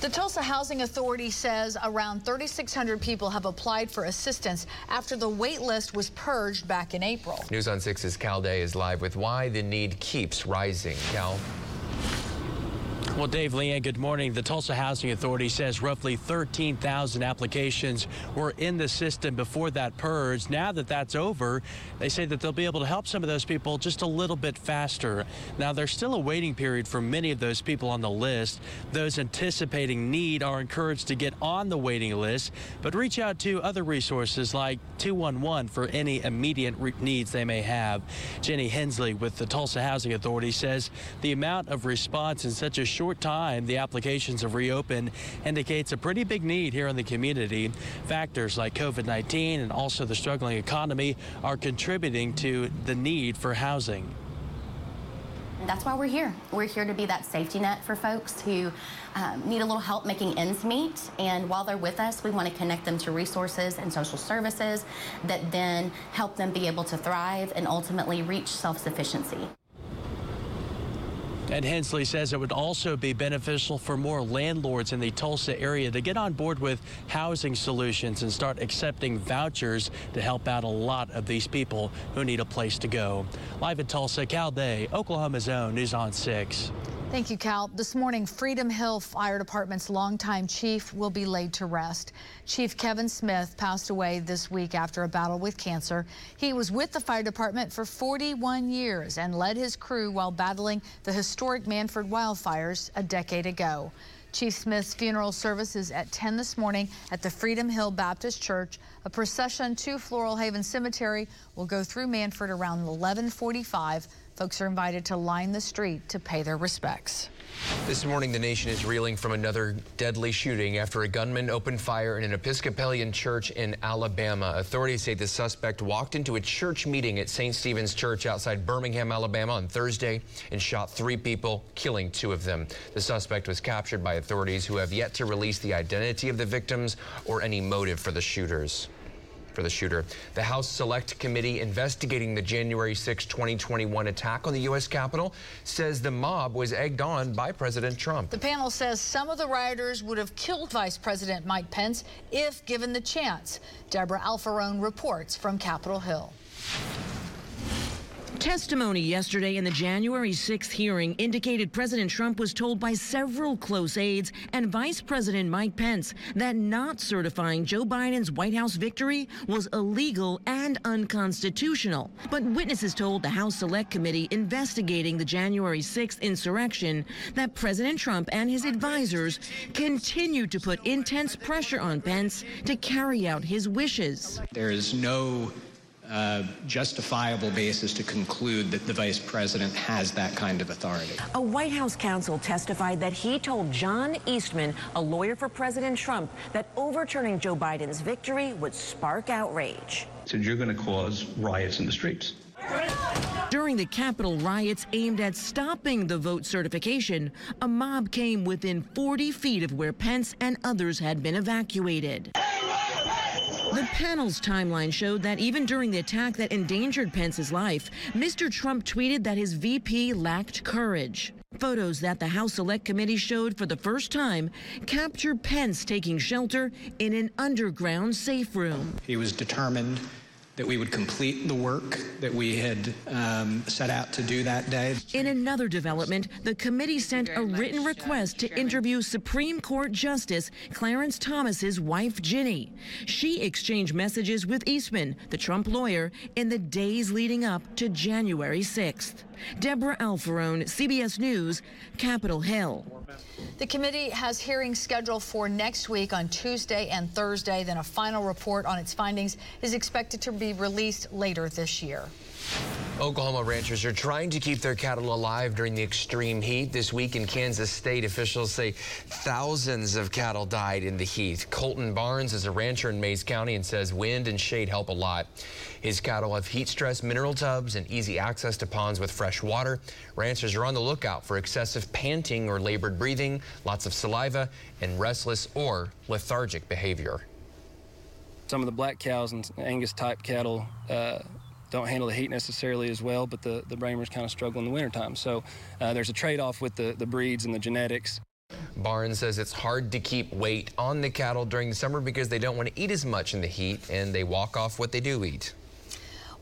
The Tulsa Housing Authority says around 3,600 people have applied for assistance after the wait list was purged back in April. News on 6's Cal Day is live with why the need keeps rising. Cal. Well, Dave Leanne, good morning. The Tulsa Housing Authority says roughly 13,000 applications were in the system before that purge. Now that that's over, they say that they'll be able to help some of those people just a little bit faster. Now, there's still a waiting period for many of those people on the list. Those anticipating need are encouraged to get on the waiting list, but reach out to other resources like 211 for any immediate needs they may have. Jenny Hensley with the Tulsa Housing Authority says the amount of response in such a short short time the applications have reopened indicates a pretty big need here in the community. Factors like COVID 19 and also the struggling economy are contributing to the need for housing. That's why we're here. We're here to be that safety net for folks who um, need a little help making ends meet. And while they're with us, we want to connect them to resources and social services that then help them be able to thrive and ultimately reach self sufficiency. And Hensley says it would also be beneficial for more landlords in the Tulsa area to get on board with housing solutions and start accepting vouchers to help out a lot of these people who need a place to go. Live in Tulsa, Cal Day, Oklahoma's own News on 6. Thank you, Cal. This morning, Freedom Hill Fire Department's longtime chief will be laid to rest. Chief Kevin Smith passed away this week after a battle with cancer. He was with the fire department for 41 years and led his crew while battling the historic Mannford wildfires a decade ago. Chief Smith's funeral service is at 10 this morning at the Freedom Hill Baptist Church. A procession to Floral Haven Cemetery will go through Mannford around 1145. Folks are invited to line the street to pay their respects. This morning, the nation is reeling from another deadly shooting after a gunman opened fire in an Episcopalian church in Alabama. Authorities say the suspect walked into a church meeting at St. Stephen's Church outside Birmingham, Alabama on Thursday and shot three people, killing two of them. The suspect was captured by authorities who have yet to release the identity of the victims or any motive for the shooters for the shooter. The House Select Committee investigating the January 6, 2021 attack on the U.S. Capitol says the mob was egged on by President Trump. The panel says some of the rioters would have killed Vice President Mike Pence if given the chance. Deborah Alfarone reports from Capitol Hill. Testimony yesterday in the January 6th hearing indicated President Trump was told by several close aides and Vice President Mike Pence that not certifying Joe Biden's White House victory was illegal and unconstitutional. But witnesses told the House Select Committee investigating the January 6th insurrection that President Trump and his advisors continued to put intense pressure on Pence to carry out his wishes. There is no uh, justifiable basis to conclude that the vice president has that kind of authority. A White House counsel testified that he told John Eastman, a lawyer for President Trump, that overturning Joe Biden's victory would spark outrage. Said you're going to cause riots in the streets. During the Capitol riots aimed at stopping the vote certification, a mob came within 40 feet of where Pence and others had been evacuated. The panel's timeline showed that even during the attack that endangered Pence's life, Mr. Trump tweeted that his VP lacked courage. Photos that the House Select Committee showed for the first time capture Pence taking shelter in an underground safe room. He was determined that we would complete the work that we had um, set out to do that day. In another development, the committee sent a written request to interview Supreme Court Justice Clarence Thomas's wife, Ginny. She exchanged messages with Eastman, the Trump lawyer, in the days leading up to January 6th. Deborah Alfarone, CBS News, Capitol Hill. The committee has hearings scheduled for next week on Tuesday and Thursday. Then a final report on its findings is expected to be released later this year. Oklahoma ranchers are trying to keep their cattle alive during the extreme heat. This week in Kansas State, officials say thousands of cattle died in the heat. Colton Barnes is a rancher in Mayes County and says wind and shade help a lot. His cattle have heat stress mineral tubs and easy access to ponds with fresh water. Ranchers are on the lookout for excessive panting or labored breathing, lots of saliva, and restless or lethargic behavior. Some of the black cows and Angus type cattle uh, don't handle the heat necessarily as well, but the, the Brahmers kind of struggle in the wintertime. So uh, there's a trade-off with the, the breeds and the genetics. Barnes says it's hard to keep weight on the cattle during the summer because they don't want to eat as much in the heat and they walk off what they do eat.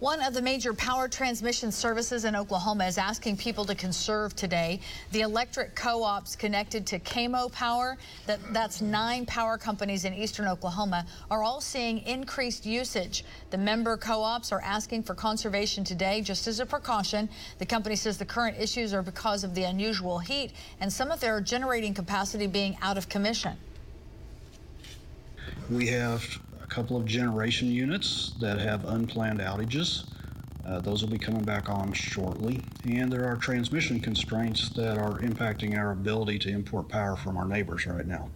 One of the major power transmission services in Oklahoma is asking people to conserve today. The electric co-ops connected to KAMO Power, that, that's nine power companies in eastern Oklahoma, are all seeing increased usage. The member co-ops are asking for conservation today just as a precaution. The company says the current issues are because of the unusual heat and some of their generating capacity being out of commission. We have a couple of generation units that have unplanned outages. Uh, those will be coming back on shortly. And there are transmission constraints that are impacting our ability to import power from our neighbors right now.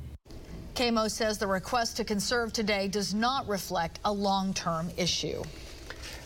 KAMO says the request to conserve today does not reflect a long-term issue.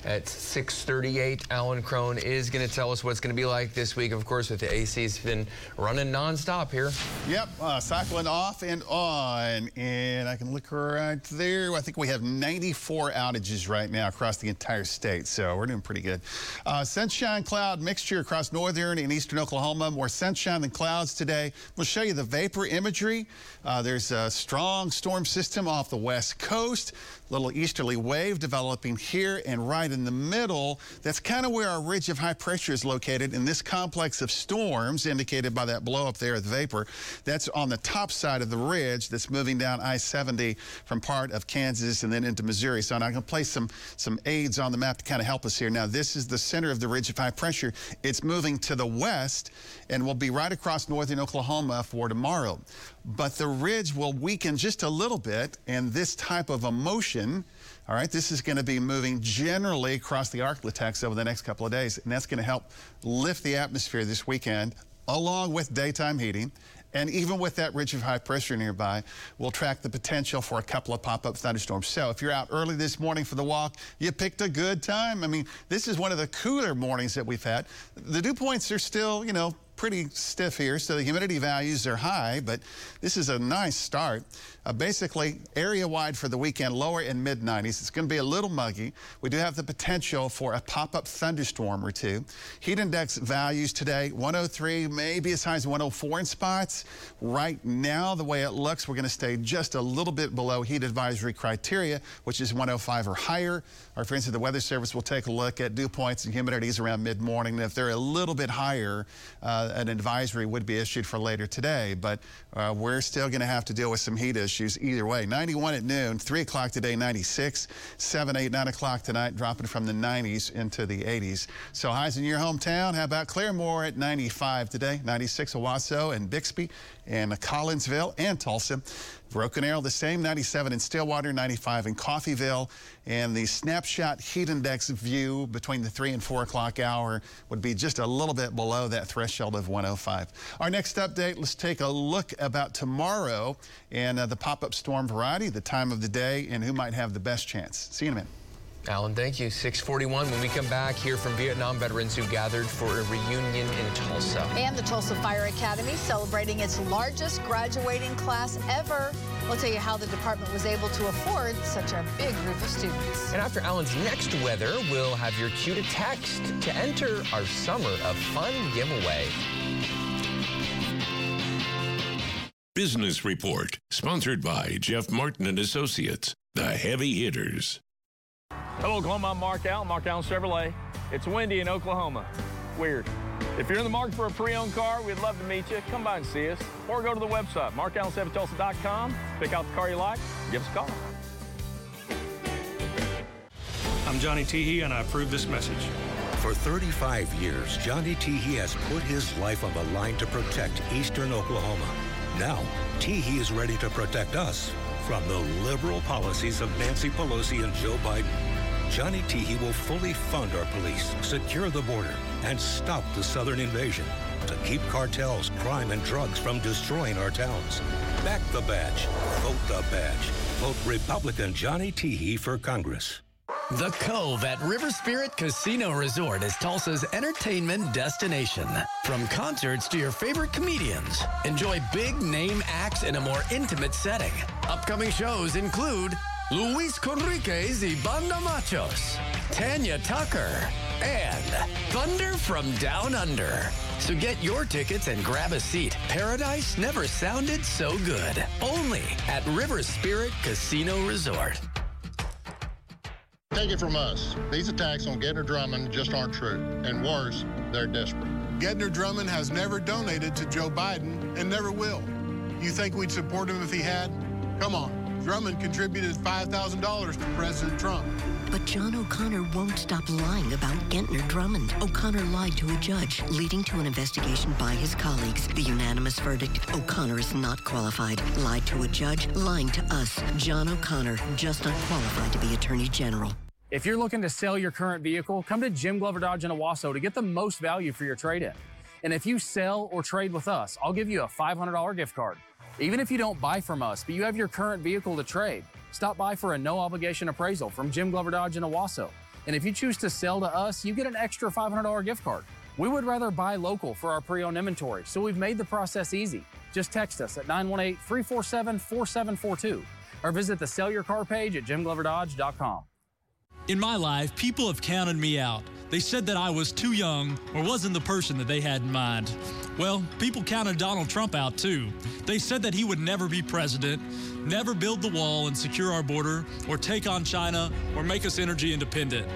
At 6:38, Alan Crone is going to tell us what it's going to be like this week. Of course, with the AC's been running nonstop here. Yep, uh, cycling off and on, and I can look right there. I think we have 94 outages right now across the entire state, so we're doing pretty good. Uh, sunshine cloud mixture across northern and eastern Oklahoma. More sunshine than clouds today. We'll show you the vapor imagery. Uh, there's a strong storm system off the west coast. Little easterly wave developing here and right in the middle. That's kind of where our ridge of high pressure is located in this complex of storms indicated by that blow up there of the vapor. That's on the top side of the ridge that's moving down I-70 from part of Kansas and then into Missouri. So I'm going to place some, some aids on the map to kind of help us here. Now, this is the center of the ridge of high pressure. It's moving to the west and will be right across northern Oklahoma for tomorrow. But the ridge will weaken just a little bit, and this type of emotion all right, this is going to be moving generally across the Arklatex over the next couple of days, and that's going to help lift the atmosphere this weekend, along with daytime heating. And even with that ridge of high pressure nearby, we'll track the potential for a couple of pop-up thunderstorms. So if you're out early this morning for the walk, you picked a good time. I mean, this is one of the cooler mornings that we've had. The dew points are still, you know, pretty stiff here, so the humidity values are high, but this is a nice start. Uh, basically, area-wide for the weekend, lower in mid-90s. It's going to be a little muggy. We do have the potential for a pop-up thunderstorm or two. Heat index values today, 103, maybe as high as 104 in spots. Right now, the way it looks, we're going to stay just a little bit below heat advisory criteria, which is 105 or higher. Our friends at the Weather Service will take a look at dew points and humidities around mid-morning. If they're a little bit higher, uh, an advisory would be issued for later today. But uh, we're still going to have to deal with some heat issues issues either way. 91 at noon, 3 o'clock today, 96, 7, 8, 9 o'clock tonight, dropping from the 90s into the 80s. So highs in your hometown. How about Claremore at 95 today, 96 Owasso and Bixby and Collinsville and Tulsa. Broken Arrow, the same, 97 in Stillwater, 95 in Coffeyville. And the snapshot heat index view between the 3 and 4 o'clock hour would be just a little bit below that threshold of 105. Our next update, let's take a look about tomorrow and uh, the pop-up storm variety, the time of the day, and who might have the best chance. See you in a minute. Alan, thank you. 641 when we come back, hear from Vietnam veterans who gathered for a reunion in Tulsa. And the Tulsa Fire Academy celebrating its largest graduating class ever. We'll tell you how the department was able to afford such a big group of students. And after Alan's next weather, we'll have your cue to text to enter our Summer of Fun giveaway. Business Report, sponsored by Jeff Martin and Associates, the heavy hitters. Hello, Oklahoma. I'm Mark Allen, Mark Allen Chevrolet. It's windy in Oklahoma. Weird. If you're in the market for a pre-owned car, we'd love to meet you. Come by and see us. Or go to the website, markallenchevtulsa.com. Pick out the car you like. Give us a call. I'm Johnny Teehee, and I approve this message. For 35 years, Johnny Teehee has put his life on the line to protect eastern Oklahoma. Now, Teehee is ready to protect us from the liberal policies of Nancy Pelosi and Joe Biden. Johnny Teehee will fully fund our police, secure the border, and stop the southern invasion to keep cartels, crime, and drugs from destroying our towns. Back the badge. Vote the badge. Vote Republican Johnny Teehee for Congress. The Cove at River Spirit Casino Resort is Tulsa's entertainment destination. From concerts to your favorite comedians, enjoy big name acts in a more intimate setting. Upcoming shows include Luis Conriquez y Banda Machos, Tanya Tucker, and Thunder from Down Under. So get your tickets and grab a seat. Paradise never sounded so good. Only at River Spirit Casino Resort. Take it from us. These attacks on Gentner Drummond just aren't true. And worse, they're desperate. Gentner Drummond has never donated to Joe Biden and never will. You think we'd support him if he had? Come on. Drummond contributed $5,000 to President Trump. But John O'Connor won't stop lying about Gentner Drummond. O'Connor lied to a judge, leading to an investigation by his colleagues. The unanimous verdict O'Connor is not qualified. Lied to a judge, lying to us. John O'Connor, just not qualified to be Attorney General. If you're looking to sell your current vehicle, come to Jim Glover Dodge in Owasso to get the most value for your trade in. And if you sell or trade with us, I'll give you a $500 gift card. Even if you don't buy from us, but you have your current vehicle to trade, stop by for a no obligation appraisal from Jim Glover Dodge in Owasso. And if you choose to sell to us, you get an extra $500 gift card. We would rather buy local for our pre owned inventory, so we've made the process easy. Just text us at 918 347 4742 or visit the Sell Your Car page at jimgloverdodge.com. In my life, people have counted me out. They said that I was too young or wasn't the person that they had in mind. Well, people counted Donald Trump out too. They said that he would never be president, never build the wall and secure our border, or take on China, or make us energy independent.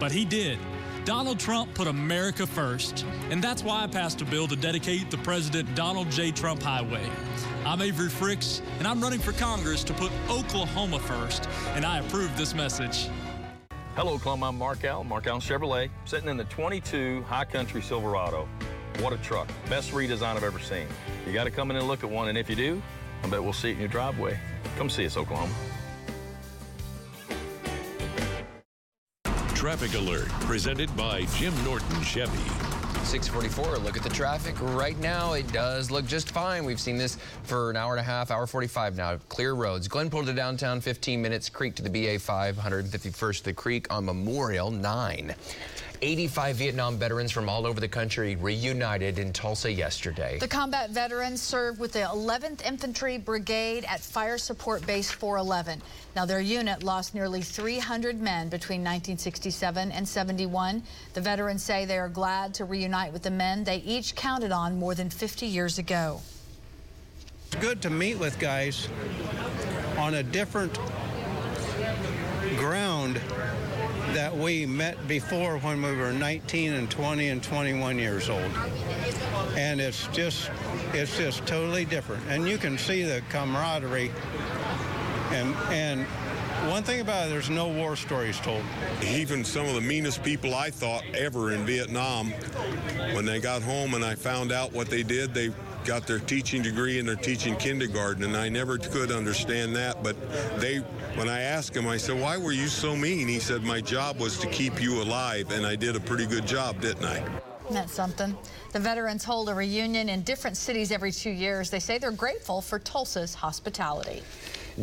But he did. Donald Trump put America first, and that's why I passed a bill to dedicate the President Donald J. Trump Highway. I'm Avery Frix, and I'm running for Congress to put Oklahoma first, and I approve this message. Hello, Oklahoma. I'm Mark Allen, Mark Allen Chevrolet, sitting in the 22 High Country Silverado. What a truck. Best redesign I've ever seen. You got to come in and look at one, and if you do, I bet we'll see it in your driveway. Come see us, Oklahoma. Traffic Alert, presented by Jim Norton Chevy. 644, look at the traffic. Right now, it does look just fine. We've seen this for an hour and a half, hour 45 now. Clear roads. Glenpool to downtown, 15 minutes. Creek to the BA 5, 151st the Creek on Memorial, 9. 85 Vietnam veterans from all over the country reunited in Tulsa yesterday. The combat veterans served with the 11th Infantry Brigade at Fire Support Base 411. Now, their unit lost nearly 300 men between 1967 and 71. The veterans say they are glad to reunite with the men they each counted on more than 50 years ago. It's good to meet with guys on a different ground that we met before when we were 19 and 20 and 21 years old. And it's just, it's just totally different. And you can see the camaraderie. And, and one thing about it, there's no war stories told. Even some of the meanest people I thought ever in Vietnam, when they got home and I found out what they did, they got their teaching degree and they're teaching kindergarten, and I never could understand that. But they, when I asked him, I said, "Why were you so mean?" He said, "My job was to keep you alive, and I did a pretty good job, didn't I?" That's something. The veterans hold a reunion in different cities every two years. They say they're grateful for Tulsa's hospitality.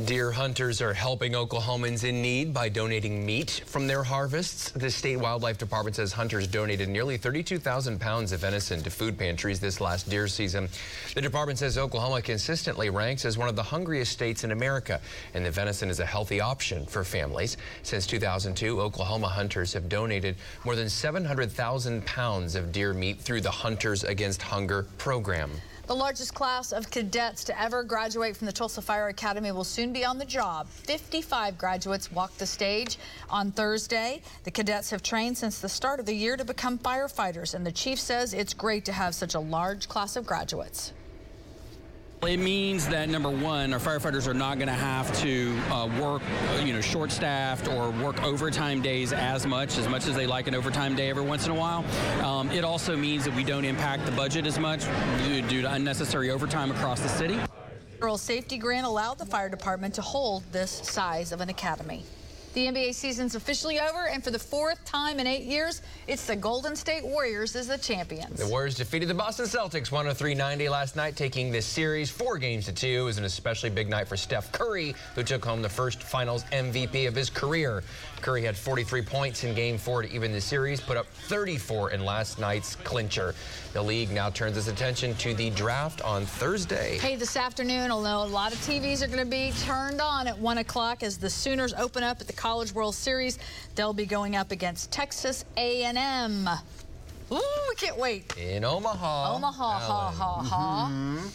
Deer hunters are helping Oklahomans in need by donating meat from their harvests. The state wildlife department says hunters donated nearly 32,000 pounds of venison to food pantries this last deer season. The department says Oklahoma consistently ranks as one of the hungriest states in America, and the venison is a healthy option for families. Since 2002, Oklahoma hunters have donated more than 700,000 pounds of deer meat through the Hunters Against Hunger program. The largest class of cadets to ever graduate from the Tulsa Fire Academy will soon be on the job. 55 graduates walked the stage on Thursday. The cadets have trained since the start of the year to become firefighters, and the chief says it's great to have such a large class of graduates. It means that number one, our firefighters are not going to have to uh, work, uh, you know, short-staffed or work overtime days as much, as much as they like an overtime day every once in a while. Um, it also means that we don't impact the budget as much due, to unnecessary overtime across the city. Federal safety grant allowed the fire department to hold this size of an academy. The NBA season's officially over, and for the fourth time in eight years, it's the Golden State Warriors as the champions. The Warriors defeated the Boston Celtics 103-90 last night, taking this series four games to two. It was an especially big night for Steph Curry, who took home the first Finals MVP of his career. Curry had 43 points in Game Four to even the series, put up 34 in last night's clincher. The league now turns its attention to the draft on Thursday. Hey, this afternoon, although a lot of TVs are going to be turned on at 1 o'clock as the Sooners open up at the College World Series. They'll be going up against Texas A&M. Ooh, we can't wait. In Omaha. Omaha, ha, ha, ha. Mm-hmm.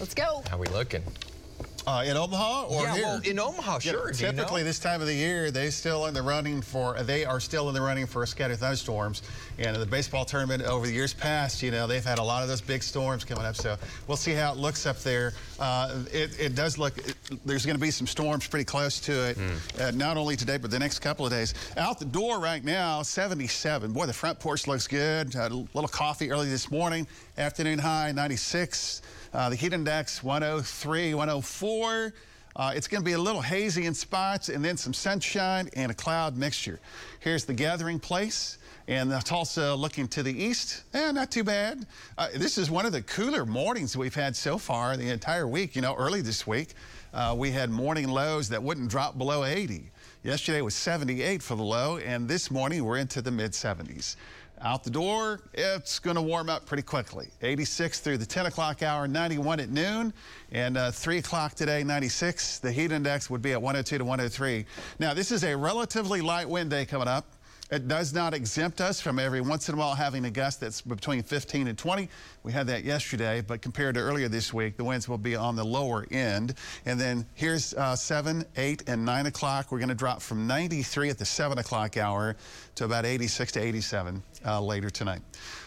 Let's go. How we looking? Uh, in Omaha or yeah, here? well, in Omaha, Yeah, sure. You typically, know? this time of the year, they still in the running for. They are still in the running for scattered thunderstorms. And in the baseball tournament over the years past, you know, they've had a lot of those big storms coming up. So we'll see how it looks up there. Uh, it, it does look. It, there's going to be some storms pretty close to it. Uh, not only today, but the next couple of days. Out the door right now, 77. Boy, the front porch looks good. Had a little coffee early this morning. Afternoon high, 96. Uh, the heat index, 103, 104. Uh, it's going to be a little hazy in spots and then some sunshine and a cloud mixture. Here's the gathering place. And Tulsa looking to the east, eh, not too bad. Uh, this is one of the cooler mornings we've had so far the entire week. You know, early this week, uh, we had morning lows that wouldn't drop below 80. Yesterday was 78 for the low, and this morning we're into the mid 70s. Out the door, it's going to warm up pretty quickly. 86 through the 10 o'clock hour, 91 at noon, and uh, 3 o'clock today, 96. The heat index would be at 102 to 103. Now, this is a relatively light wind day coming up. It does not exempt us from every once in a while having a gust that's between 15 and 20. We had that yesterday, but compared to earlier this week, the winds will be on the lower end. And then here's uh, 7, 8, and 9 o'clock. We're going to drop from 93 at the 7 o'clock hour to about 86 to 87 uh, later tonight.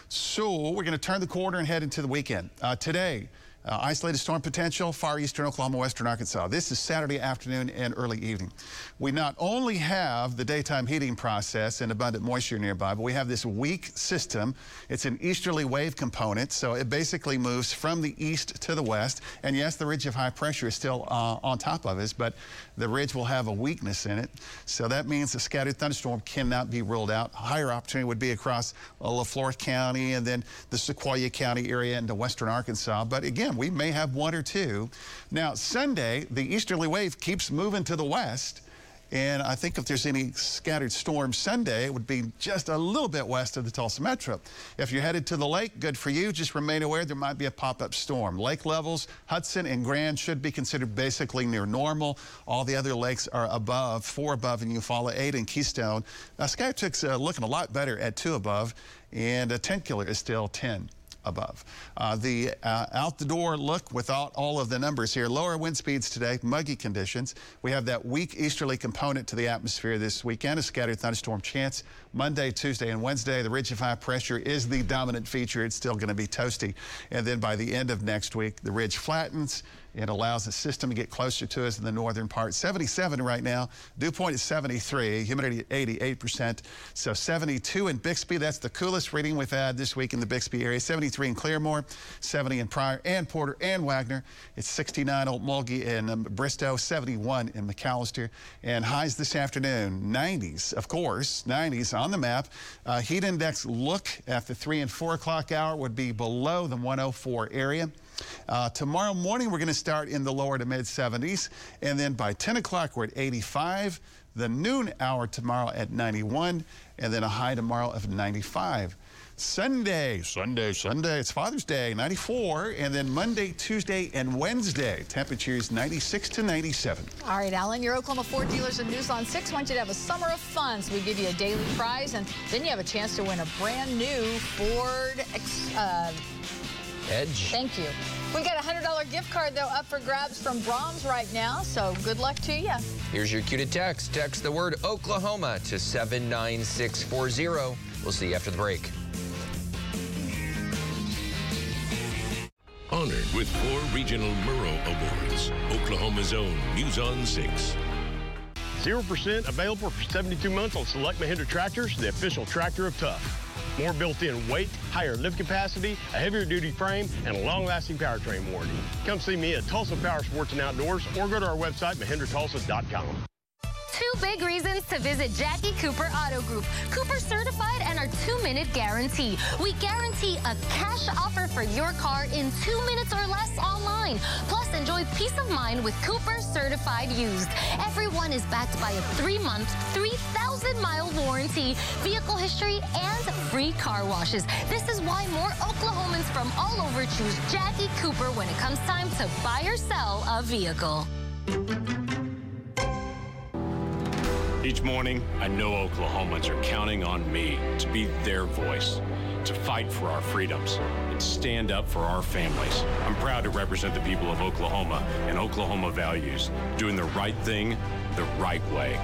So we're going to turn the corner and head into the weekend. Uh, today, uh, isolated storm potential, far eastern Oklahoma, western Arkansas. This is Saturday afternoon and early evening. We not only have the daytime heating process and abundant moisture nearby, but we have this weak system. It's an easterly wave component, so it basically moves from the east to the west. And yes, the ridge of high pressure is still uh, on top of us, but the ridge will have a weakness in it. So that means a scattered thunderstorm cannot be ruled out. Higher opportunity would be across uh, Le Flore County and then the Sequoyah County area into western Arkansas. But again, we may have one or two. Now, Sunday, the easterly wave keeps moving to the west. And I think if there's any scattered storms Sunday, it would be just a little bit west of the Tulsa Metro. If you're headed to the lake, good for you. Just remain aware there might be a pop-up storm. Lake levels, Hudson and Grand should be considered basically near normal. All the other lakes are above, four above in Eufaula, eight in Keystone. Now, Skiatook's uh, looking a lot better at two above, and uh, Tenkiller is still 10 above. Uh, the uh, out the door look without all of the numbers here. Lower wind speeds today, muggy conditions. We have that weak easterly component to the atmosphere this weekend, a scattered thunderstorm chance Monday, Tuesday, and Wednesday. The ridge of high pressure is the dominant feature. It's still going to be toasty. And then by the end of next week, the ridge flattens. It allows the system to get closer to us in the northern part. 77 right now. Dew point is 73. Humidity at 88%. So 72 in Bixby. That's the coolest reading we've had this week in the Bixby area. 73 in Claremore, 70 in Pryor and Porter and Wagoner. It's 69 Okmulgee in um, Bristow, 71 in McAlester. And highs this afternoon, 90s, of course, 90s on the map. Uh, heat index look at the 3 and 4 o'clock hour would be below the 104 area. Uh, tomorrow morning, we're going to start in the lower to mid 70s. And then by 10 o'clock, we're at 85. The noon hour tomorrow at 91. And then a high tomorrow of 95. Sunday, Sunday, Sunday, it's Father's Day, 94. And then Monday, Tuesday, and Wednesday, temperatures 96 to 97. All right, Alan, your Oklahoma Ford dealers and News on 6 want you to have a summer of fun. So we give you a daily prize, and then you have a chance to win a brand new Ford. Uh, Edge. Thank you. We got a $100 gift card, though, up for grabs from Braum's right now, so good luck to you. Here's your cue to text. Text the word Oklahoma to 79640. We'll see you after the break. Honored with four regional Murrow Awards. Oklahoma's own News on 6. 0% available for 72 months on select Mahindra tractors, the official tractor of tough. More built-in weight, higher lift capacity, a heavier duty frame, and a long-lasting powertrain warranty. Come see me at Tulsa Power Sports and Outdoors or go to our website, MahindraTulsa.com two big reasons to visit Jackie Cooper Auto Group. Cooper certified and our two-minute guarantee. We guarantee a cash offer for your car in two minutes or less online. Plus, enjoy peace of mind with Cooper certified used. Everyone is backed by a three-month, 3,000-mile warranty, vehicle history, and free car washes. This is why more Oklahomans from all over choose Jackie Cooper when it comes time to buy or sell a vehicle. Each morning, I know Oklahomans are counting on me to be their voice, to fight for our freedoms, and stand up for our families. I'm proud to represent the people of Oklahoma and Oklahoma values, doing the right thing the right way.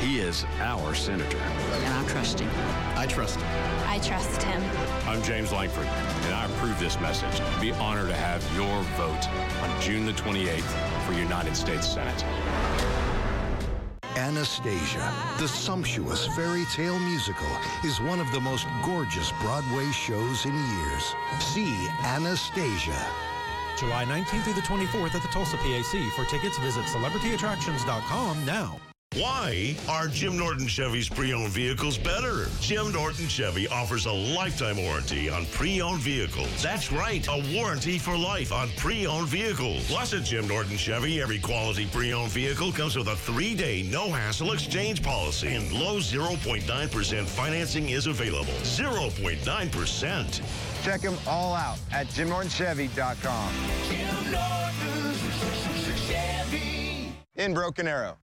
He is our senator. And I trust him. I trust him. I trust him. I'm James Lankford, and I approve this message. Be honored to have your vote on June the 28th for United States Senate. Anastasia, the sumptuous fairy tale musical, is one of the most gorgeous Broadway shows in years. See Anastasia July 19th through the 24th at the Tulsa PAC. For tickets, visit celebrityattractions.com now. Why are Jim Norton Chevy's pre-owned vehicles better? Jim Norton Chevy offers a lifetime warranty on pre-owned vehicles. That's right, a warranty for life on pre-owned vehicles. Plus at Jim Norton Chevy, every quality pre-owned vehicle comes with a three-day no-hassle exchange policy and low 0.9% financing is available. 0.9%. Check them all out at JimNortonChevy.com. Jim Norton Chevy. In Broken Arrow.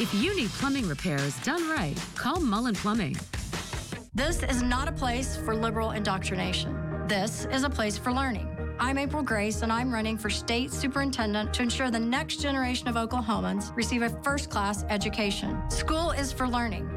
If you need plumbing repairs done right, call Mullen Plumbing. This is not a place for liberal indoctrination. This is a place for learning. I'm April Grace, and I'm running for state superintendent to ensure the next generation of Oklahomans receive a first class education. School is for learning,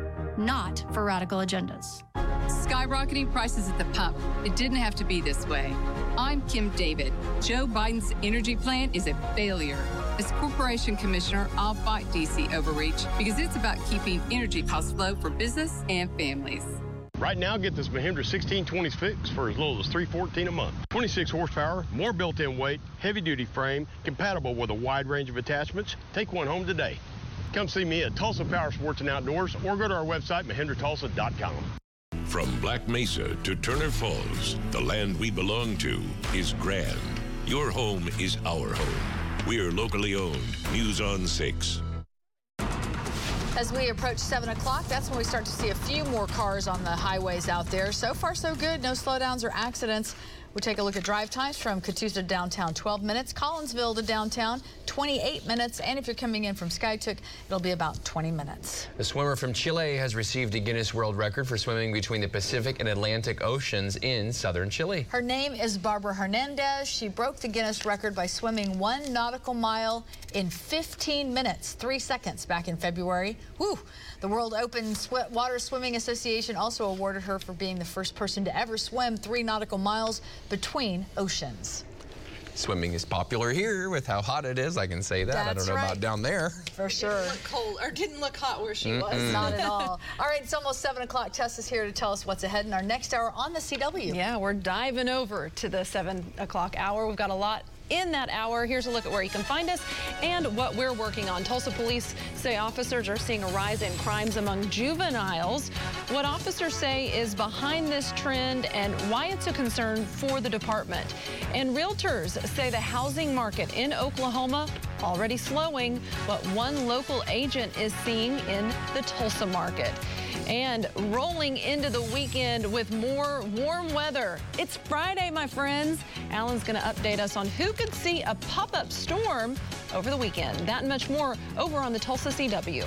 not for radical agendas. Skyrocketing prices at the pump. It didn't have to be this way. I'm Kim David. Joe Biden's energy plan is a failure. As Corporation Commissioner, I'll fight DC overreach because it's about keeping energy costs low for business and families. Right now, get this Mahindra 1620s fix for as little as 314 a month. 26 horsepower, more built-in weight, heavy-duty frame, compatible with a wide range of attachments. Take one home today. Come see me at Tulsa Power Sports and Outdoors or go to our website, MahindraTulsa.com. From Black Mesa to Turner Falls, the land we belong to is grand. Your home is our home. We're locally owned. News on 6. As we approach 7 o'clock, that's when we start to see a few more cars on the highways out there. So far, so good. No slowdowns or accidents. We'll take a look at drive times from Catoosa to downtown, 12 minutes. Collinsville to downtown, 28 minutes. And if you're coming in from Skiatook, it'll be about 20 minutes. The swimmer from Chile has received a Guinness World Record for swimming between the Pacific and Atlantic Oceans in southern Chile. Her name is Barbara Hernandez. She broke the Guinness record by swimming one nautical mile in 15 minutes, three seconds back in February. Woo! The World Open Sw Water Swimming Association also awarded her for being the first person to ever swim three nautical miles between oceans. Swimming is popular here with how hot it is. I can say that. That's I don't know right. about down there. For sure. Didn't look cold or didn't look hot where she Mm-mm. was. Not at all. All right, it's almost 7 o'clock. Tess is here to tell us what's ahead in our next hour on the CW. Yeah, we're diving over to the 7 o'clock hour. We've got a lot in that hour. Here's a look at where you can find us and what we're working on. Tulsa police say officers are seeing a rise in crimes among juveniles. What officers say is behind this trend and why it's a concern for the department. And realtors say the housing market in Oklahoma already slowing what one local agent is seeing in the Tulsa market. And rolling into the weekend with more warm weather. It's Friday, my friends. Alan's going to update us on who could see a pop-up storm over the weekend. That and much more over on the Tulsa CW.